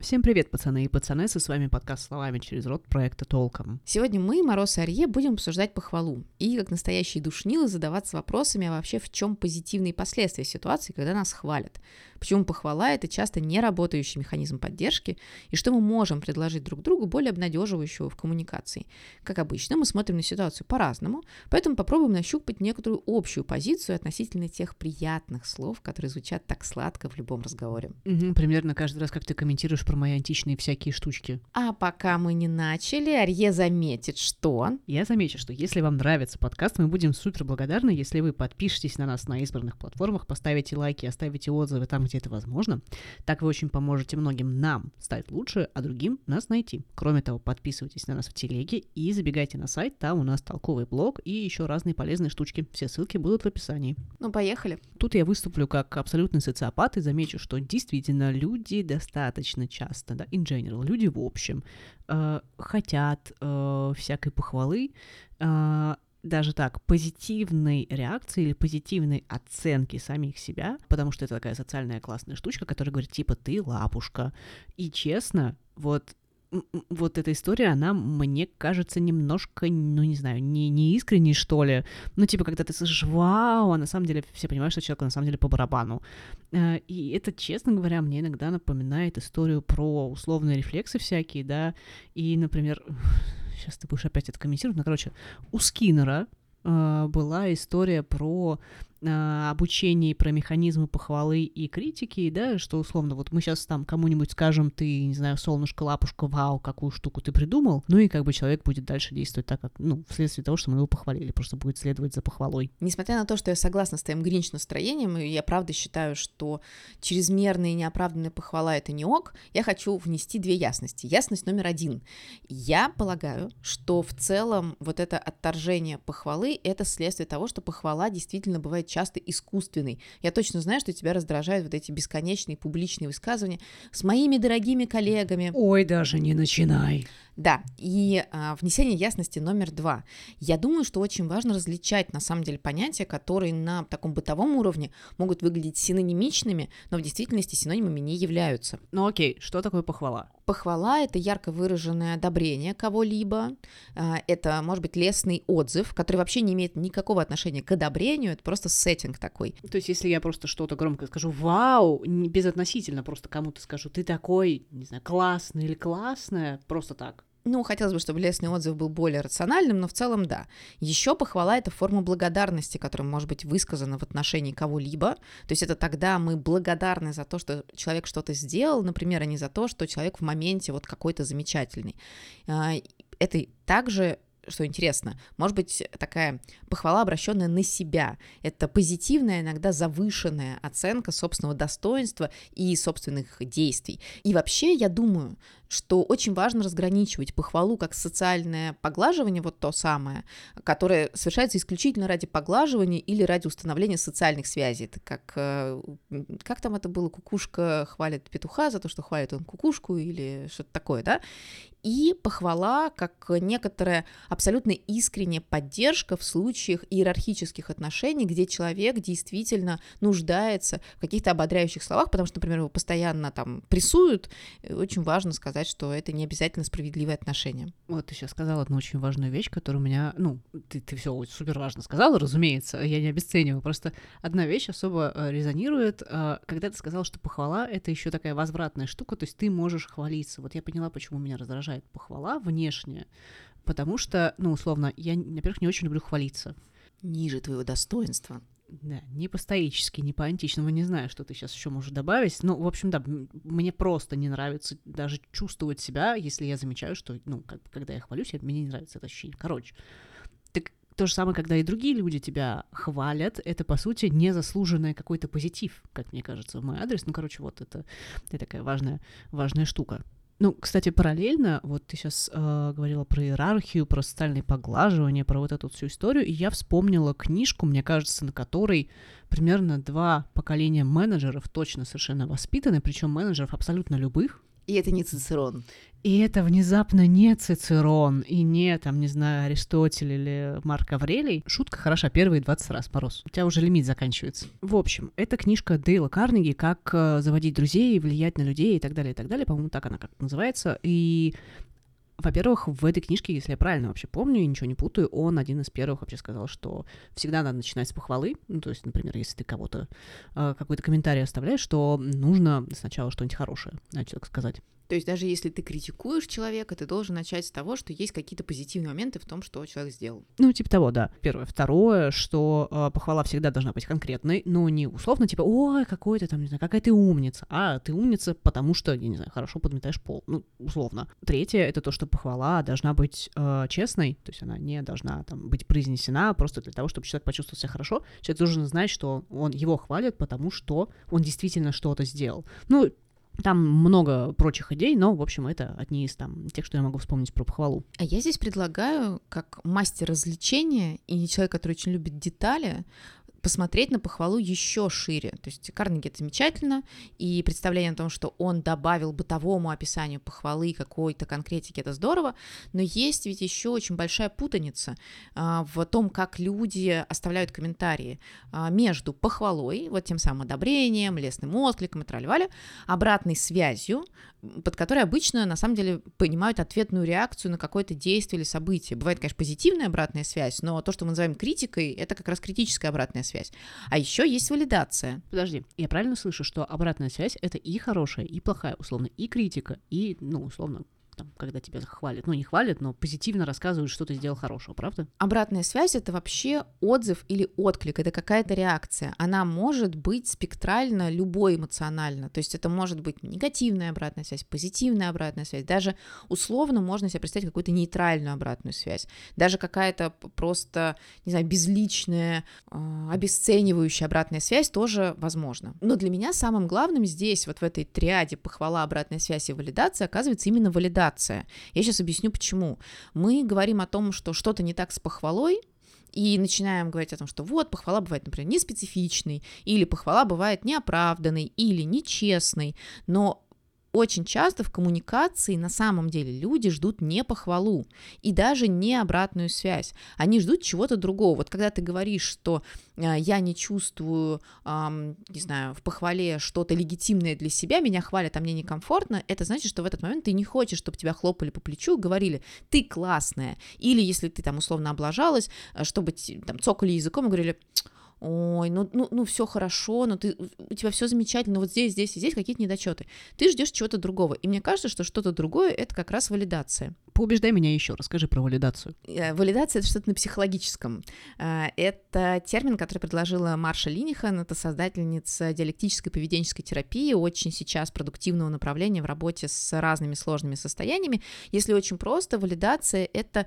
Всем привет, пацаны и пацанессы, с вами подкаст «Словами через рот» проекта «Толком». Сегодня мы, Мороз и Арье, будем обсуждать похвалу и, как настоящие душнилы, задаваться вопросами, а вообще в чем позитивные последствия ситуации, когда нас хвалят. Почему похвала – это часто не работающий механизм поддержки, и что мы можем предложить друг другу более обнадеживающего в коммуникации. Как обычно, мы смотрим на ситуацию по-разному, поэтому попробуем нащупать некоторую общую позицию относительно тех приятных слов, которые звучат так сладко в любом разговоре. Угу, примерно каждый раз, как ты комментируешь про мои античные всякие штучки. А пока мы не начали, Арье заметит, что... Я замечу, что если вам нравится подкаст, мы будем супер благодарны, если вы подпишетесь на нас на избранных платформах, поставите лайки, оставите отзывы там, где это возможно. Так вы очень поможете многим нам стать лучше, а другим нас найти. Кроме того, подписывайтесь на нас в телеге и забегайте на сайт, там у нас толковый блог и еще разные полезные штучки. Все ссылки будут в описании. Ну, поехали. Тут я выступлю как абсолютный социопат и замечу, что действительно люди достаточно часто, да, in general, люди в общем, э, хотят э, всякой похвалы, э, даже так, позитивной реакции или позитивной оценки самих себя, потому что это такая социальная классная штучка, которая говорит, типа, ты лапушка. И честно, вот вот эта история, она, мне кажется, немножко, ну, не знаю, не, не искренней, что ли. Ну, типа, когда ты слышишь «вау», а на самом деле все понимают, что человек на самом деле по барабану. Э, и это, честно говоря, мне иногда напоминает историю про условные рефлексы всякие, да, и, например, сейчас ты будешь опять это комментировать, но, короче, у Скиннера э, была история про обучении, про механизмы похвалы и критики, да, что условно вот мы сейчас там кому-нибудь скажем, ты, не знаю, солнышко, лапушка, вау, какую штуку ты придумал, ну и как бы человек будет дальше действовать так, как, ну, вследствие того, что мы его похвалили, просто будет следовать за похвалой. Несмотря на то, что я согласна с твоим гринч настроением, и я правда считаю, что чрезмерная и неоправданная похвала — это не ок, я хочу внести две ясности. Ясность номер один. Я полагаю, что в целом вот это отторжение похвалы — это следствие того, что похвала действительно бывает часто искусственный. Я точно знаю, что тебя раздражают вот эти бесконечные публичные высказывания с моими дорогими коллегами. Ой, даже не начинай. Да, и а, внесение ясности номер два. Я думаю, что очень важно различать на самом деле понятия, которые на таком бытовом уровне могут выглядеть синонимичными, но в действительности синонимами не являются. Ну окей, что такое похвала? Похвала — это ярко выраженное одобрение кого-либо, а, это, может быть, лестный отзыв, который вообще не имеет никакого отношения к одобрению, это просто сеттинг такой. То есть, если я просто что-то громко скажу «Вау!», безотносительно просто кому-то скажу «Ты такой, не знаю, классный или классная», просто так, ну, хотелось бы, чтобы лестный отзыв был более рациональным, но в целом да. Еще похвала — это форма благодарности, которая может быть высказана в отношении кого-либо. То есть это тогда мы благодарны за то, что человек что-то сделал, например, а не за то, что человек в моменте вот какой-то замечательный. А, это также что интересно, может быть такая похвала, обращенная на себя. Это позитивная, иногда завышенная оценка собственного достоинства и собственных действий. И вообще, я думаю, что очень важно разграничивать похвалу как социальное поглаживание, вот то самое, которое совершается исключительно ради поглаживания или ради установления социальных связей. Это как, э, как там это было, кукушка хвалит петуха за то, что хвалит он кукушку или что-то такое, да? И похвала как некоторая абсолютно искренняя поддержка в случаях иерархических отношений, где человек действительно нуждается в каких-то ободряющих словах, потому что, например, его постоянно там прессуют, очень важно сказать, что это не обязательно справедливые отношения. Вот ты сейчас сказала одну очень важную вещь, которая у меня, ну, ты, ты все супер важно сказала, разумеется, я не обесцениваю, просто одна вещь особо э, резонирует, э, когда ты сказала, что похвала — это еще такая возвратная штука, то есть ты можешь хвалиться. Вот я поняла, почему меня раздражает похвала внешняя, потому что, ну, условно, я, во-первых, не очень люблю хвалиться. Ниже твоего достоинства. Да, не по-стоически, не по-античному, не знаю, что ты сейчас еще можешь добавить. Ну, в общем, да, мне просто не нравится даже чувствовать себя, если я замечаю, что, ну, как, когда я хвалюсь, мне не нравится это ощущение. Короче, так то же самое, когда и другие люди тебя хвалят, это, по сути, незаслуженный какой-то позитив, как мне кажется, в мой адрес. Ну, короче, вот это, это такая важная, важная штука. Ну, кстати, параллельно, вот ты сейчас э, говорила про иерархию, про социальное поглаживание, про вот эту всю историю, и я вспомнила книжку, мне кажется, на которой примерно два поколения менеджеров точно совершенно воспитаны, причем менеджеров абсолютно любых, И это не Цицерон. И это внезапно не Цицерон, и не, там, не знаю, Аристотель или Марк Аврелий. Шутка хороша, первые 20 раз, Мороз. У тебя уже лимит заканчивается. В общем, это книжка Дейла Карнеги «Как э, заводить друзей, влиять на людей» и так далее, и так далее. По-моему, так она как называется. И во-первых, в этой книжке, если я правильно вообще помню и ничего не путаю, он один из первых вообще сказал, что всегда надо начинать с похвалы. Ну, то есть, например, если ты кого-то э, какой-то комментарий оставляешь, что нужно сначала что-нибудь хорошее, значит, так сказать. То есть даже если ты критикуешь человека, ты должен начать с того, что есть какие-то позитивные моменты в том, что человек сделал. Ну, типа того, да. Первое. Второе, что э, похвала всегда должна быть конкретной, но не условно, типа, ой, какой ты там, не знаю, какая ты умница. А ты умница, потому что, я не знаю, хорошо подметаешь пол. Ну, условно. Третье, это то, что похвала должна быть э, честной, то есть она не должна там быть произнесена просто для того, чтобы человек почувствовал себя хорошо. Человек должен знать, что он его хвалит, потому что он действительно что-то сделал. Ну, там много прочих идей, но, в общем, это одни из там тех, что я могу вспомнить про похвалу. А я здесь предлагаю, как мастер развлечения и человек, который очень любит детали, посмотреть на похвалу еще шире. То есть Карнеги это замечательно, и представление о том, что он добавил бытовому описанию похвалы какой-то конкретики, это здорово, но есть ведь еще очень большая путаница а, в том, как люди оставляют комментарии а, между похвалой, вот тем самым одобрением, лесным откликом и тролливали, обратной связью, под которой обычно, на самом деле, понимают ответную реакцию на какое-то действие или событие. Бывает, конечно, позитивная обратная связь, но то, что мы называем критикой, это как раз критическая обратная связь. А еще есть валидация. Подожди, я правильно слышу, что обратная связь — это и хорошая, и плохая, условно, и критика, и, ну, условно, там, когда тебя хвалят. Ну, не хвалят, но позитивно рассказывают, что ты сделал хорошего, правда? Обратная связь — это вообще отзыв или отклик, это какая-то реакция. Она может быть спектрально, любой эмоционально. То есть это может быть негативная обратная связь, позитивная обратная связь. Даже условно можно себе представить какую-то нейтральную обратную связь. Даже какая-то просто, не знаю, безличная, а, обесценивающая обратная связь тоже возможно. Но для меня самым главным здесь, вот в этой триаде похвала, обратная связь и валидация, оказывается именно валидация корреляция. Я сейчас объясню почему. Мы говорим о том, что что-то не так с похвалой, и начинаем говорить о том, что вот, похвала бывает, например, неспецифичной, или похвала бывает неоправданной, или нечестной, но очень часто в коммуникации на самом деле люди ждут не похвалу и даже не обратную связь. Они ждут чего-то другого. Вот когда ты говоришь, что э, я не чувствую, э, не знаю, в похвале что-то легитимное для себя, меня хвалят, а мне некомфортно, это значит, что в этот момент ты не хочешь, чтобы тебя хлопали по плечу, говорили, ты классная. Или если ты там условно облажалась, э, чтобы там цокали языком и говорили, ой, ну, ну, ну все хорошо, но ты, у тебя все замечательно, но вот здесь, здесь и здесь какие-то недочеты. Ты ждешь чего-то другого. И мне кажется, что что-то другое это как раз валидация. Поубеждай меня еще, расскажи про валидацию. Э, валидация это что-то на психологическом. Э, это термин, который предложила Марша Линихан, это создательница диалектической поведенческой терапии, очень сейчас продуктивного направления в работе с разными сложными состояниями. Если очень просто, валидация это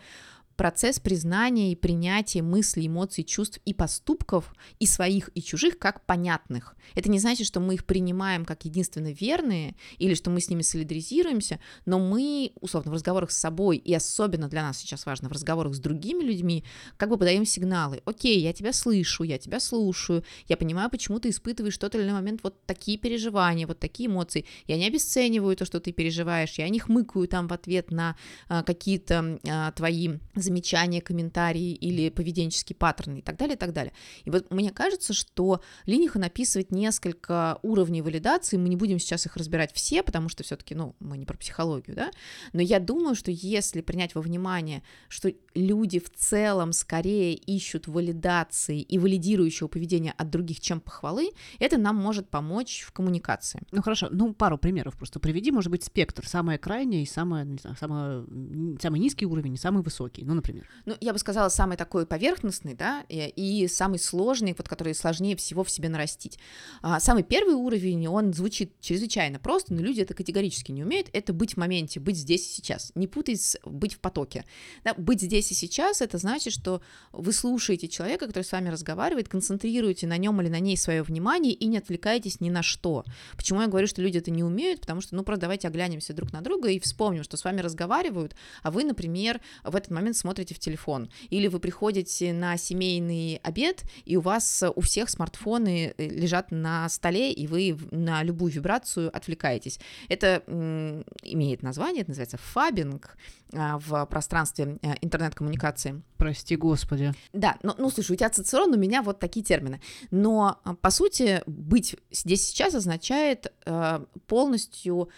процесс признания и принятия мыслей, эмоций, чувств и поступков и своих, и чужих как понятных. Это не значит, что мы их принимаем как единственно верные или что мы с ними солидаризируемся, но мы, условно, в разговорах с собой, и особенно для нас сейчас важно, в разговорах с другими людьми, как бы подаем сигналы. Окей, я тебя слышу, я тебя слушаю, я понимаю, почему ты испытываешь в тот или иной момент вот такие переживания, вот такие эмоции. Я не обесцениваю то, что ты переживаешь, я не хмыкаю там в ответ на а, какие-то а, твои замечания, комментарии или поведенческие паттерны и так далее, и так далее. И вот мне кажется, что Линихан описывает несколько уровней валидации, мы не будем сейчас их разбирать все, потому что все-таки, ну, мы не про психологию, да, но я думаю, что если принять во внимание, что люди в целом скорее ищут валидации и валидирующего поведения от других, чем похвалы, это нам может помочь в коммуникации. Ну хорошо, ну пару примеров просто приведи, может быть, спектр, самое крайнее и самое, знаю, самое, самый низкий уровень и самый высокий. Ну, например? Ну, я бы сказала, самый такой поверхностный, да, и, и самый сложный, вот который сложнее всего в себе нарастить. А, самый первый уровень, он звучит чрезвычайно просто, но люди это категорически не умеют, это быть в моменте, быть здесь и сейчас. Не путай с быть в потоке. Да, быть здесь и сейчас, это значит, что вы слушаете человека, который с вами разговаривает, концентрируете на нем или на ней свое внимание и не отвлекаетесь ни на что. Почему я говорю, что люди это не умеют? Потому что, ну, просто давайте оглянемся друг на друга и вспомним, что с вами разговаривают, а вы, например, в этот момент смотрите в телефон. Или вы приходите на семейный обед, и у вас у всех смартфоны э, лежат на столе, и вы на любую вибрацию отвлекаетесь. Это имеет название, это называется фабинг а, в пространстве э, интернет-коммуникации. Прости, господи. Да, ну, ну слушай, у тебя Цицерон, у меня вот такие термины. Но, а, по сути, быть здесь сейчас означает э, полностью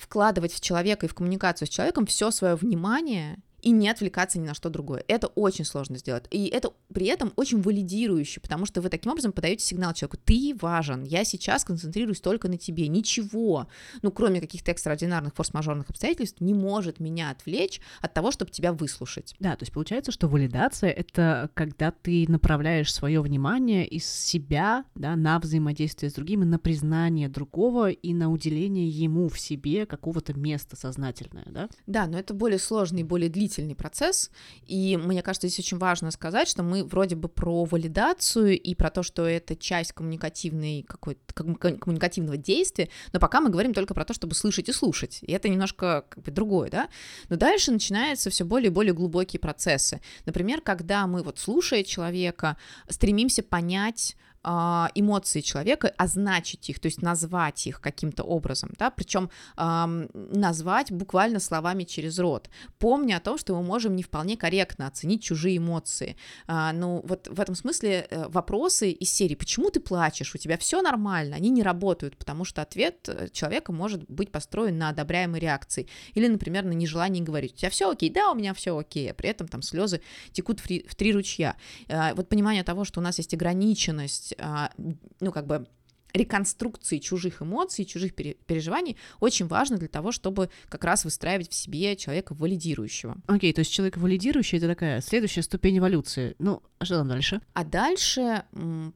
вкладывать в человека и в коммуникацию с человеком все свое внимание и не отвлекаться ни на что другое. Это очень сложно сделать. И это при этом очень валидирующе, потому что вы таким образом подаете сигнал человеку, ты важен, я сейчас концентрируюсь только на тебе, ничего, ну, кроме каких-то экстраординарных форс-мажорных обстоятельств, не может меня отвлечь от того, чтобы тебя выслушать. Да, то есть получается, что валидация — это когда ты направляешь свое внимание из себя да, на взаимодействие с другими, на признание другого и на уделение ему в себе какого-то места сознательное, да? Да, но это более сложный, более длительный длительный процесс, и мне кажется, здесь очень важно сказать, что мы вроде бы про валидацию и про то, что это часть коммуникативной какой-то коммуникативного действия, но пока мы говорим только про то, чтобы слышать и слушать, и это немножко как бы другое, да, но дальше начинаются все более и более глубокие процессы, например, когда мы вот слушая человека, стремимся понять эмоции человека, означить их, то есть назвать их каким-то образом, да, причем э, назвать буквально словами через рот, помня о том, что мы можем не вполне корректно оценить чужие эмоции. А, ну, вот в этом смысле э, вопросы из серии «Почему ты плачешь? У тебя все нормально?» они не работают, потому что ответ э, человека может быть построен на одобряемой реакции или, например, на нежелании говорить «У тебя все окей?» «Да, у меня все окей», а при этом там слезы текут в, в три ручья. Э, вот понимание того, что у нас есть ограниченность возможность, а, ну, как бы реконструкции чужих эмоций, чужих переживаний очень важно для того, чтобы как раз выстраивать в себе человека валидирующего. Окей, okay, то есть человек валидирующий — это такая следующая ступень эволюции. Ну, а что там дальше? А дальше,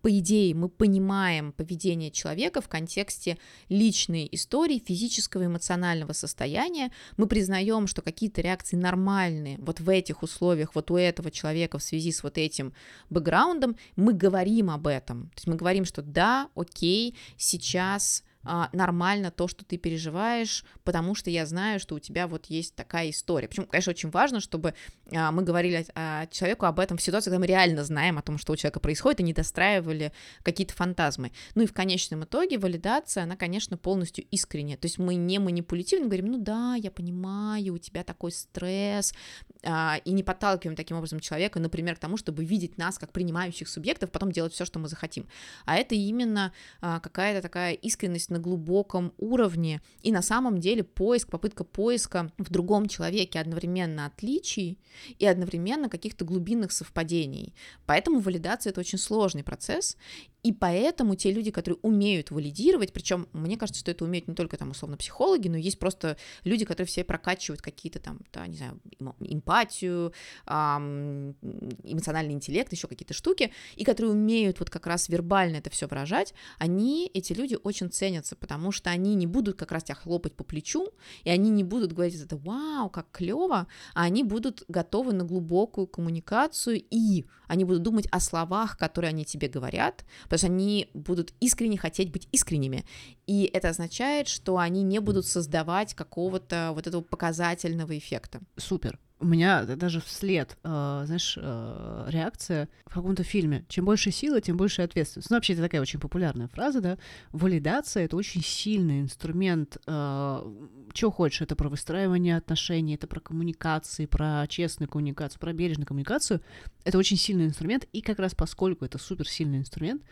по идее, мы понимаем поведение человека в контексте личной истории, физического и эмоционального состояния. Мы признаем, что какие-то реакции нормальные вот в этих условиях, вот у этого человека в связи с вот этим бэкграундом. Мы говорим об этом. То есть мы говорим, что да, окей, сейчас а, нормально то, что ты переживаешь, потому что я знаю, что у тебя вот есть такая история. Причем, конечно, очень важно, чтобы а, мы говорили человеку об этом в ситуации, когда мы реально знаем о том, что у человека происходит, и не достраивали какие-то фантазмы. Ну и в конечном итоге валидация, она, конечно, полностью искренняя. То есть мы не манипулятивно говорим, ну да, я понимаю, у тебя такой стресс, а, и не подталкиваем таким образом человека, например, к тому, чтобы видеть нас как принимающих субъектов, потом делать все, что мы захотим. А это именно какая-то такая искренность на глубоком уровне, и на самом деле поиск, попытка поиска в другом человеке одновременно отличий и одновременно каких-то глубинных совпадений. Поэтому валидация это очень сложный процесс, и поэтому те люди, которые умеют валидировать, причем мне кажется, что это умеют не только там условно психологи, но есть просто люди, которые все прокачивают какие-то там, да, не знаю, эмпатию, эм, эмоциональный интеллект, еще какие-то штуки, и которые умеют вот как раз вербально это все выражать, они, эти люди очень ценятся, потому что они не будут как раз тебя хлопать по плечу, и они не будут говорить это «Вау, как клево», а они будут готовы на глубокую коммуникацию, и они будут думать о словах, которые они тебе говорят, потому что они будут искренне хотеть быть искренними. И это означает, что они не будут создавать какого-то вот этого показательного эффекта. Супер у меня даже вслед, э, знаешь, э, реакция в каком-то фильме. Чем больше силы, тем больше ответственность. Ну, вообще, это такая очень популярная фраза, да. Валидация — это очень сильный инструмент. Э, что хочешь, это про выстраивание отношений, это про коммуникации, про честную коммуникацию, про бережную коммуникацию. Это очень сильный инструмент, и как раз поскольку это суперсильный инструмент,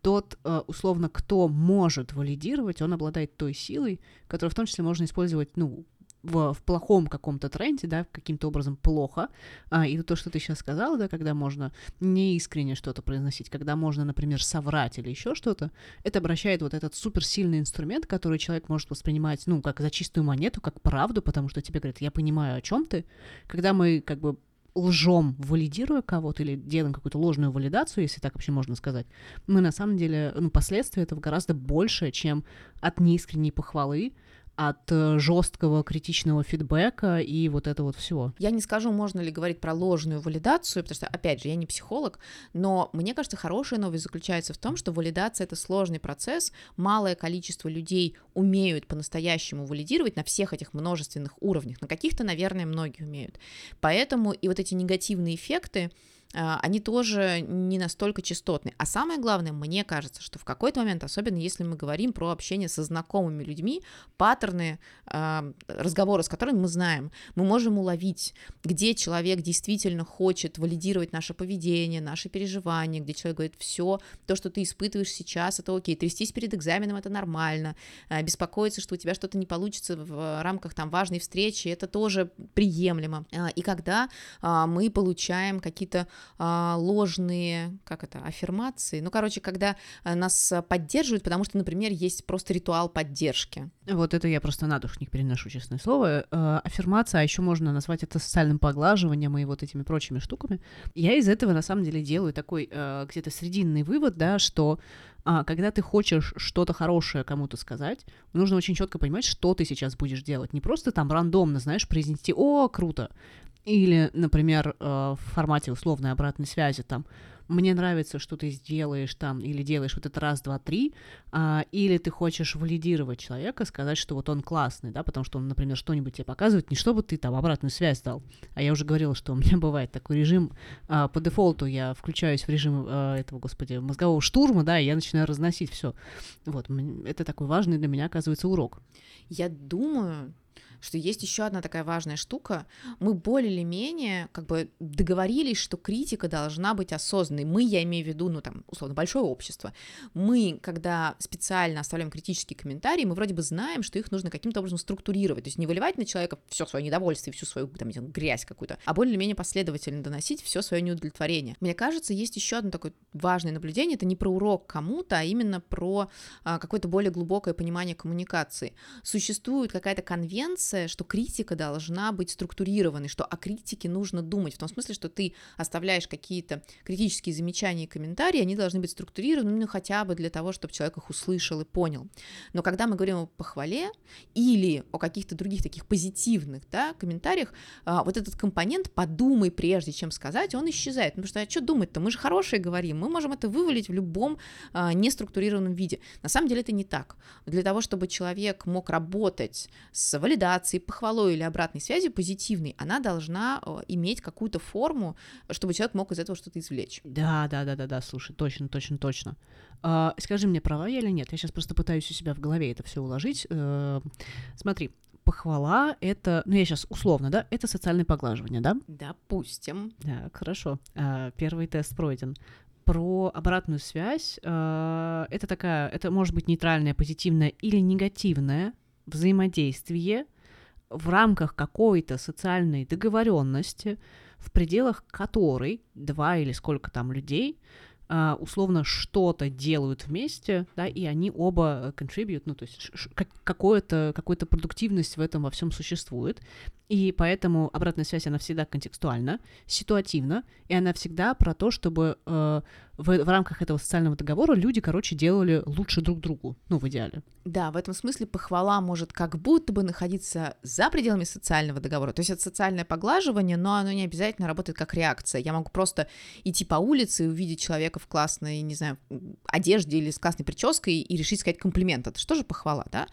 тот, э, условно, кто может валидировать, он обладает той силой, которую в том числе можно использовать, ну, в, в плохом каком-то тренде, да, каким-то образом плохо, а, и то, что ты сейчас сказала, да, когда можно неискренне что-то произносить, когда можно, например, соврать или еще что-то, это обращает вот этот суперсильный инструмент, который человек может воспринимать, ну, как за чистую монету, как правду, потому что тебе говорят, я понимаю, о чем ты, когда мы как бы лжем, валидируя кого-то или делаем какую-то ложную валидацию, если так вообще можно сказать, мы на самом деле, ну, последствия этого гораздо больше, чем от неискренней похвалы, от э, жесткого критичного фидбэка и вот это вот всего. Я не скажу, можно ли говорить про ложную валидацию, потому что, опять же, я не психолог, но мне кажется, хорошая новость заключается в том, что валидация — это сложный процесс, малое количество людей умеют по-настоящему валидировать на всех этих множественных уровнях, на каких-то, наверное, многие умеют. Поэтому и вот эти негативные эффекты, они тоже не настолько частотны. А самое главное, мне кажется, что в какой-то момент, особенно если мы говорим про общение со знакомыми людьми, паттерны э, разговора, с которыми мы знаем, мы можем уловить, где человек действительно хочет валидировать наше поведение, наши переживания, где человек говорит, все, то, что ты испытываешь сейчас, это окей, трястись перед экзаменом, это нормально, э, беспокоиться, что у тебя что-то не получится в рамках там важной встречи, это тоже приемлемо. И когда мы получаем какие-то а, ложные, как это, аффирмации. Ну, короче, когда э, нас поддерживают, потому что, например, есть просто ритуал поддержки. Вот это я просто на дух не переношу, честное слово. Э, аффирмация, а еще можно назвать это социальным поглаживанием и вот этими прочими штуками. Я из этого, на самом деле, делаю такой э, где-то срединный вывод, да, что а, когда ты хочешь что-то хорошее кому-то сказать, нужно очень четко понимать, что ты сейчас будешь делать. Не просто там рандомно, знаешь, произнести «О, круто!», или, например, э, в формате условной обратной связи, там, мне нравится, что ты сделаешь там, или делаешь вот это раз, два, три, а, или ты хочешь валидировать человека, сказать, что вот он классный, да, потому что он, например, что-нибудь тебе показывает, не чтобы ты там обратную связь дал, а я уже говорила, что у меня бывает такой режим, а, по дефолту я включаюсь в режим а, этого, господи, мозгового штурма, да, и я начинаю разносить все. Вот, это такой важный для меня, оказывается, урок. Я думаю, что есть еще одна такая важная штука. Мы более или менее как бы договорились, что критика должна быть осознанной. Мы, я имею в виду, ну там, условно, большое общество. Мы, когда специально оставляем критические комментарии, мы вроде бы знаем, что их нужно каким-то образом структурировать. То есть не выливать на человека все свое недовольство и всю свою там, грязь какую-то, а более или менее последовательно доносить все свое неудовлетворение. Мне кажется, есть еще одно такое важное наблюдение. Это не про урок кому-то, а именно про а, какое-то более глубокое понимание коммуникации. Существует какая-то конвенция, позиция, что критика должна быть структурированной, что о критике нужно думать, в том смысле, что ты оставляешь какие-то критические замечания и комментарии, они должны быть структурированы, ну, хотя бы для того, чтобы человек их услышал и понял. Но когда мы говорим о похвале или о каких-то других таких позитивных да, комментариях, а, вот этот компонент «подумай прежде, чем сказать», он исчезает, потому что а что думать-то, мы же хорошие говорим, мы можем это вывалить в любом а, неструктурированном виде. На самом деле это не так. Для того, чтобы человек мог работать с валидацией, рекомендацией, похвалой или обратной связью позитивной, она должна э, иметь какую-то форму, чтобы человек мог из этого что-то извлечь. Да, да, да, да, да, слушай, точно, точно, точно. А, скажи мне, права я или нет? Я сейчас просто пытаюсь у себя в голове это все уложить. А, смотри, похвала — это, ну я сейчас условно, да, это социальное поглаживание, да? Допустим. Да, хорошо. А, первый тест пройден про обратную связь. Э, это такая, это может быть нейтральная, позитивная или негативное взаимодействие в рамках какой-то социальной договоренности, в пределах которой два или сколько там людей Uh, условно что-то делают вместе, да, и они оба contribute, ну, то есть какое-то, какая-то продуктивность в этом во всем существует, и поэтому обратная связь, она всегда контекстуальна, ситуативна, и она всегда про то, чтобы uh, в, в рамках этого социального договора люди, короче, делали лучше друг другу, ну, в идеале. Да, в этом смысле похвала может как будто бы находиться за пределами социального договора, то есть это социальное поглаживание, но оно не обязательно работает как реакция. Я могу просто идти по улице и увидеть человека в классной, не знаю, одежде или с классной прической и решить сказать комплимент. Это что же похвала, да?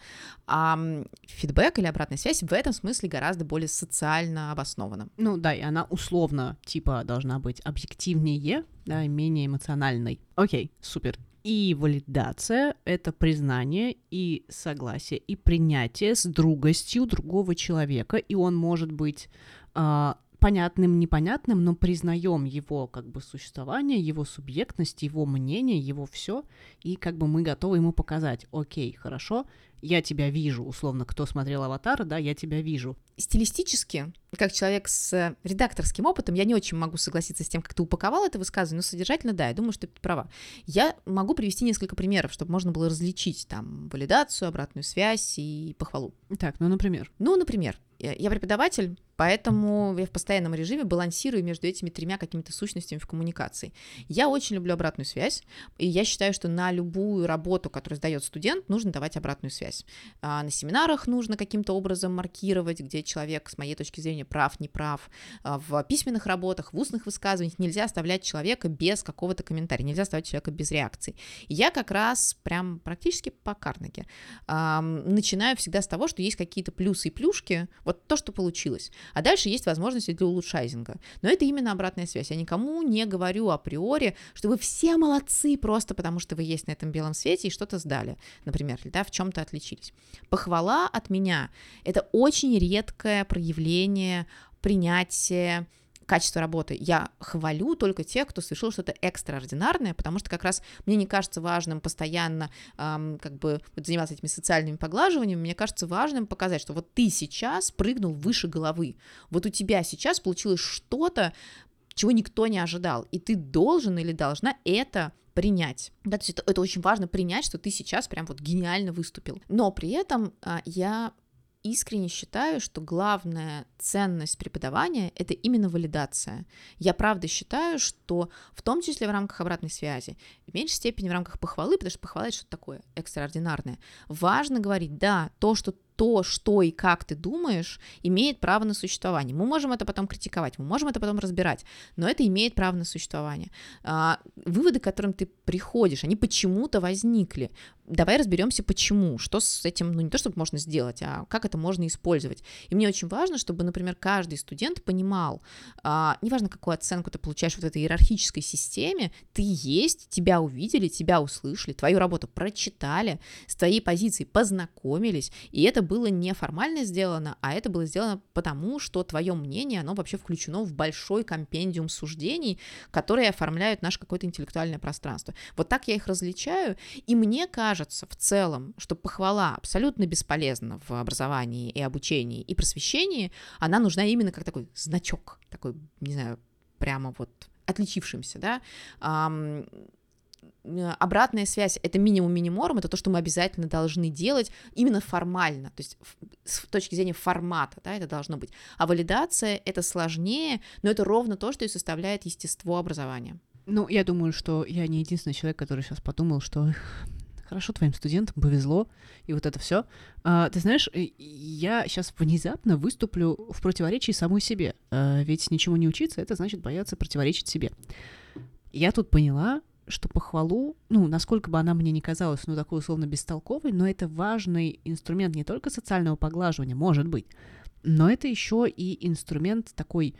А фидбэк или обратная связь в этом смысле гораздо более социально обоснована. Ну да, и она условно типа должна быть объективнее, да, менее эмоциональной. Окей, супер. И валидация — это признание и согласие, и принятие с другостью другого человека, и он может быть э, понятным, непонятным, но признаем его как бы существование, его субъектность, его мнение, его все, и как бы мы готовы ему показать, окей, хорошо, я тебя вижу, условно, кто смотрел «Аватар», да, я тебя вижу. Стилистически, как человек с редакторским опытом, я не очень могу согласиться с тем, как ты упаковал это высказывание, но содержательно, да, я думаю, что ты права. Я могу привести несколько примеров, чтобы можно было различить там валидацию, обратную связь и похвалу. Так, ну, например? Ну, например, я преподаватель, Поэтому я в постоянном режиме балансирую между этими тремя какими-то сущностями в коммуникации. Я очень люблю обратную связь, и я считаю, что на любую работу, которую сдает студент, нужно давать обратную связь. А на семинарах нужно каким-то образом маркировать, где человек, с моей точки зрения, прав, не прав. А в письменных работах, в устных высказываниях нельзя оставлять человека без какого-то комментария, нельзя оставлять человека без реакции. И я как раз прям практически по Карнеге эм, начинаю всегда с того, что есть какие-то плюсы и плюшки, вот то, что получилось. А дальше есть возможности для улучшайзинга. Но это именно обратная связь. Я никому не говорю априори, что вы все молодцы просто потому, что вы есть на этом белом свете и что-то сдали, например, да, в чем-то отличились. Похвала от меня — это очень редкое проявление принятия качество работы. Я хвалю только тех, кто совершил что-то экстраординарное, потому что как раз мне не кажется важным постоянно эм, как бы заниматься этими социальными поглаживаниями, мне кажется важным показать, что вот ты сейчас прыгнул выше головы, вот у тебя сейчас получилось что-то, чего никто не ожидал, и ты должен или должна это принять. Да, то есть это, это очень важно принять, что ты сейчас прям вот гениально выступил. Но при этом а, я искренне считаю, что главная ценность преподавания — это именно валидация. Я правда считаю, что в том числе в рамках обратной связи, в меньшей степени в рамках похвалы, потому что похвала — это что-то такое экстраординарное, важно говорить, да, то, что то, что и как ты думаешь, имеет право на существование. Мы можем это потом критиковать, мы можем это потом разбирать, но это имеет право на существование. А, выводы, к которым ты приходишь, они почему-то возникли. Давай разберемся, почему, что с этим, ну не то, чтобы можно сделать, а как это можно использовать. И мне очень важно, чтобы, например, каждый студент понимал, а, неважно, какую оценку ты получаешь в этой иерархической системе, ты есть, тебя увидели, тебя услышали, твою работу прочитали, с твоей позицией познакомились, и это было не формально сделано, а это было сделано потому, что твое мнение, оно вообще включено в большой компендиум суждений, которые оформляют наше какое-то интеллектуальное пространство. Вот так я их различаю, и мне кажется в целом, что похвала абсолютно бесполезна в образовании и обучении и просвещении, она нужна именно как такой значок, такой, не знаю, прямо вот отличившимся, да, обратная связь — это минимум миниморум, это то, что мы обязательно должны делать именно формально, то есть с точки зрения формата, да, это должно быть. А валидация — это сложнее, но это ровно то, что и составляет естество образования. Ну, я думаю, что я не единственный человек, который сейчас подумал, что хорошо твоим студентам повезло, и вот это все. А, ты знаешь, я сейчас внезапно выступлю в противоречии самой себе. А, ведь ничего не учиться, это значит бояться противоречить себе. Я тут поняла, что похвалу, ну, насколько бы она мне не казалась, ну, такой условно бестолковой, но это важный инструмент не только социального поглаживания, может быть, но это еще и инструмент такой,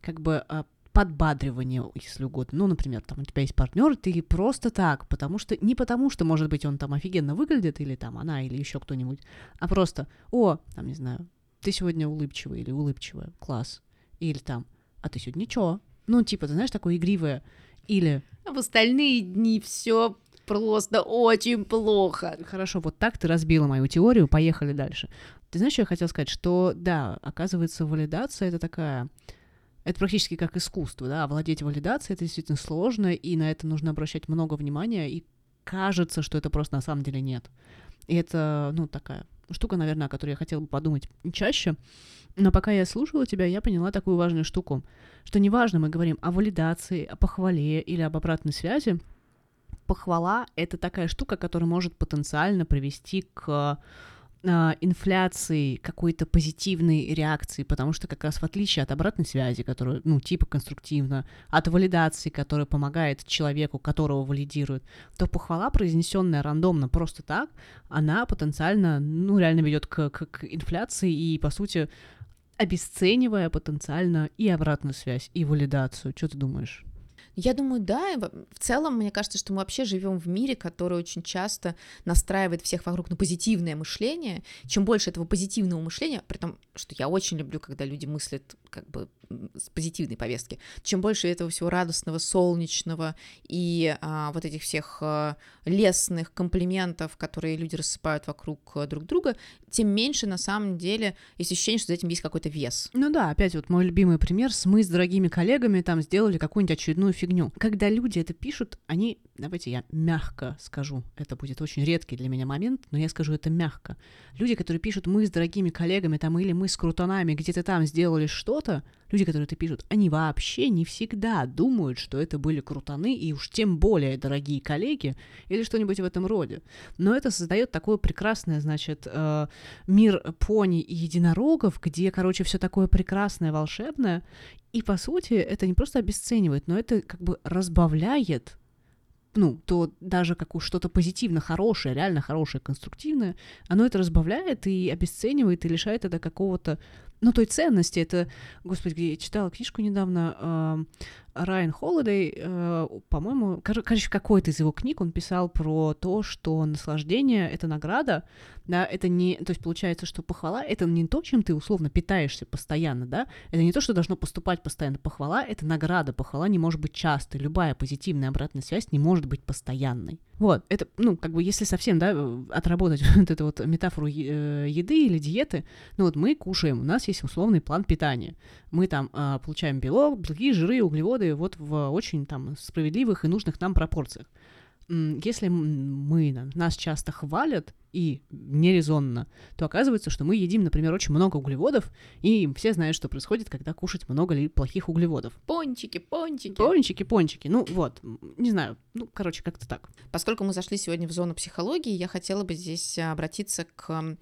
как бы, а, подбадривания, если угодно. Ну, например, там у тебя есть партнер, ты просто так, потому что не потому, что, может быть, он там офигенно выглядит, или там она, или еще кто-нибудь, а просто, о, там, не знаю, ты сегодня улыбчивый или улыбчивая, класс. Или там, а ты сегодня ничего. Ну, типа, ты знаешь, такое игривое. Или в остальные дни все просто очень плохо. Хорошо, вот так ты разбила мою теорию, поехали дальше. Ты знаешь, что я хотела сказать? Что, да, оказывается, валидация — это такая... Это практически как искусство, да, овладеть валидацией — это действительно сложно, и на это нужно обращать много внимания, и кажется, что это просто на самом деле нет. И это, ну, такая штука, наверное, о которой я хотела бы подумать чаще. Но пока я слушала тебя, я поняла такую важную штуку, что неважно, мы говорим о валидации, о похвале или об обратной связи, похвала — это такая штука, которая может потенциально привести к инфляции какой-то позитивной реакции, потому что как раз в отличие от обратной связи, которая, ну, типа конструктивно, от валидации, которая помогает человеку, которого валидируют, то похвала, произнесенная рандомно просто так, она потенциально, ну, реально ведет к, к, к инфляции и, по сути, обесценивая потенциально и обратную связь, и валидацию. Что ты думаешь? Я думаю, да. В целом, мне кажется, что мы вообще живем в мире, который очень часто настраивает всех вокруг на позитивное мышление. Чем больше этого позитивного мышления, при том, что я очень люблю, когда люди мыслят как бы с позитивной повестки. Чем больше этого всего радостного, солнечного и а, вот этих всех а, лесных комплиментов, которые люди рассыпают вокруг а, друг друга, тем меньше на самом деле есть ощущение, что за этим есть какой-то вес. Ну да, опять вот мой любимый пример, с мы с дорогими коллегами там сделали какую-нибудь очередную фигню. Когда люди это пишут, они, давайте я мягко скажу, это будет очень редкий для меня момент, но я скажу это мягко. Люди, которые пишут мы с дорогими коллегами там или мы с крутонами где-то там сделали что-то, люди, которые это пишут, они вообще не всегда думают, что это были крутаны и уж тем более дорогие коллеги или что-нибудь в этом роде. Но это создает такое прекрасное, значит, э, мир пони и единорогов, где, короче, все такое прекрасное, волшебное. И, по сути, это не просто обесценивает, но это как бы разбавляет ну, то даже как что-то позитивно хорошее, реально хорошее, конструктивное, оно это разбавляет и обесценивает, и лишает это какого-то, ну, той ценности. Это, господи, я читала книжку недавно, Райан Холидей, э, по-моему, короче, какой-то из его книг он писал про то, что наслаждение — это награда, да, это не, то есть получается, что похвала — это не то, чем ты условно питаешься постоянно, да, это не то, что должно поступать постоянно. Похвала — это награда, похвала не может быть частой, любая позитивная обратная связь не может быть постоянной. Вот, это, ну, как бы, если совсем, да, отработать вот эту вот метафору э, еды или диеты, ну вот мы кушаем, у нас есть условный план питания. Мы там э, получаем белок, белки, жиры, углеводы вот в очень там справедливых и нужных нам пропорциях. Если мы, нас часто хвалят, и нерезонно, то оказывается, что мы едим, например, очень много углеводов, и все знают, что происходит, когда кушать много ли плохих углеводов. Пончики, пончики. Пончики, пончики. Ну вот, не знаю, ну, короче, как-то так. Поскольку мы зашли сегодня в зону психологии, я хотела бы здесь обратиться к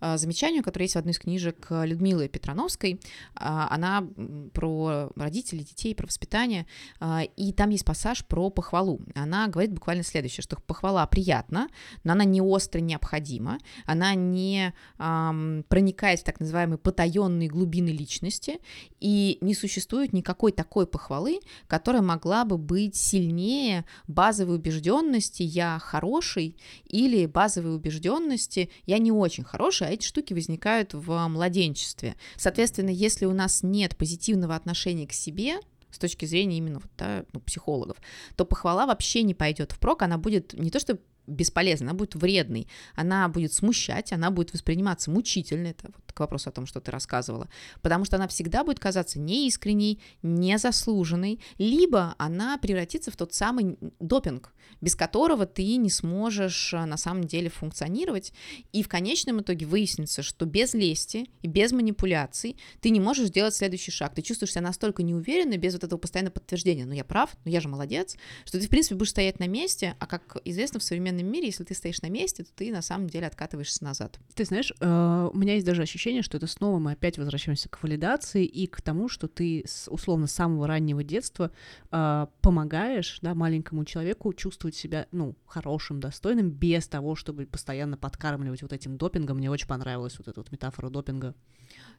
а, замечанию, которое есть в одной из книжек Людмилы Петрановской. А, она про родителей, детей, про воспитание, а, и там есть пассаж про похвалу. Она говорит буквально следующее, что похвала приятна, но она не остро необходима необходима, она не эм, проникает в так называемые потаенные глубины личности, и не существует никакой такой похвалы, которая могла бы быть сильнее базовой убежденности «я хороший» или базовой убежденности «я не очень хороший», а эти штуки возникают в младенчестве. Соответственно, если у нас нет позитивного отношения к себе, с точки зрения именно вот, да, ну, психологов, то похвала вообще не пойдет впрок, она будет не то что бесполезной, она будет вредной, она будет смущать, она будет восприниматься мучительно, это вот к вопросу о том, что ты рассказывала, потому что она всегда будет казаться неискренней, незаслуженной, либо она превратится в тот самый допинг, без которого ты не сможешь э, на самом деле функционировать, и в конечном итоге выяснится, что без лести и без манипуляций ты не можешь сделать следующий шаг, ты чувствуешь себя настолько неуверенно, без вот этого постоянного подтверждения, ну я прав, ну я же молодец, что ты в принципе будешь стоять на месте, а как известно в современном современном мире, если ты стоишь на месте, то ты на самом деле откатываешься назад. Ты знаешь, э, у меня есть даже ощущение, что это снова мы опять возвращаемся к валидации и к тому, что ты условно с самого раннего детства э, помогаешь да, маленькому человеку чувствовать себя ну, хорошим, достойным, без того, чтобы постоянно подкармливать вот этим допингом. Мне очень понравилась вот эта вот метафора допинга.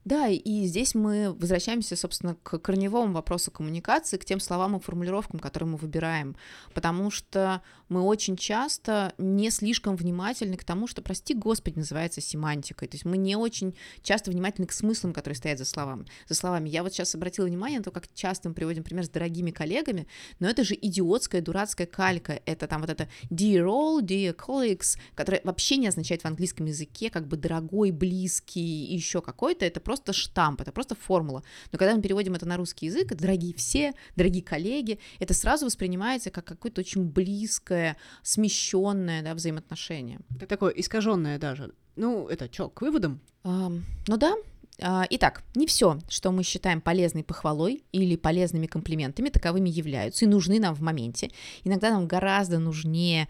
Да, и здесь мы возвращаемся, собственно, к корневому вопросу коммуникации, к тем словам и формулировкам, которые мы выбираем, потому что мы очень часто не слишком внимательны к тому, что, прости господи, называется семантикой, то есть мы не очень часто внимательны к смыслам, которые стоят за словами. За словами. Я вот сейчас обратила внимание на то, как часто мы приводим пример с дорогими коллегами, но это же идиотская, дурацкая калька, это там вот это dear all, dear colleagues, которое вообще не означает в английском языке как бы дорогой, близкий еще какой-то, это просто штамп, это просто формула. Но когда мы переводим это на русский язык, дорогие все, дорогие коллеги, это сразу воспринимается как какое-то очень близкое, смещенное да, взаимоотношение. Это такое искаженное даже. Ну, это что, к выводам? Um, ну да, а, Итак, не все, что мы считаем полезной похвалой или полезными комплиментами, таковыми являются и нужны нам в моменте. Иногда нам гораздо нужнее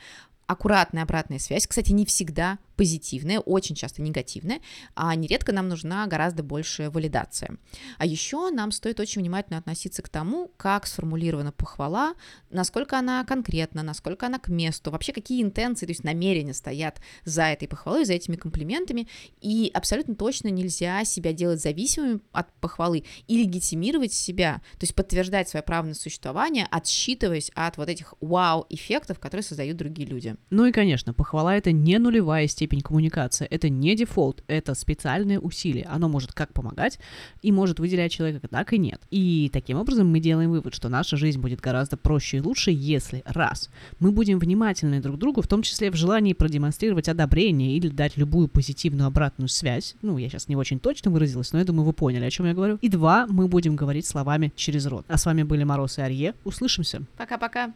аккуратная обратная связь, кстати, не всегда позитивная, очень часто негативная, а нередко нам нужна гораздо большая валидация. А еще нам стоит очень внимательно относиться к тому, как сформулирована похвала, насколько она конкретна, насколько она к месту, вообще какие интенции, то есть намерения стоят за этой похвалой, за этими комплиментами, и абсолютно точно нельзя себя делать зависимым от похвалы и легитимировать себя, то есть подтверждать свое право на существование, отсчитываясь от вот этих вау-эффектов, которые создают другие люди. Ну и, конечно, похвала — это не нулевая степень степень коммуникации. Это не дефолт, это специальное усилие. Оно может как помогать и может выделять человека, так и нет. И таким образом мы делаем вывод, что наша жизнь будет гораздо проще и лучше, если, раз, мы будем внимательны друг к другу, в том числе в желании продемонстрировать одобрение или дать любую позитивную обратную связь. Ну, я сейчас не очень точно выразилась, но я думаю, вы поняли, о чем я говорю. И два, мы будем говорить словами через рот. А с вами были Мороз и Арье. Услышимся. Пока-пока.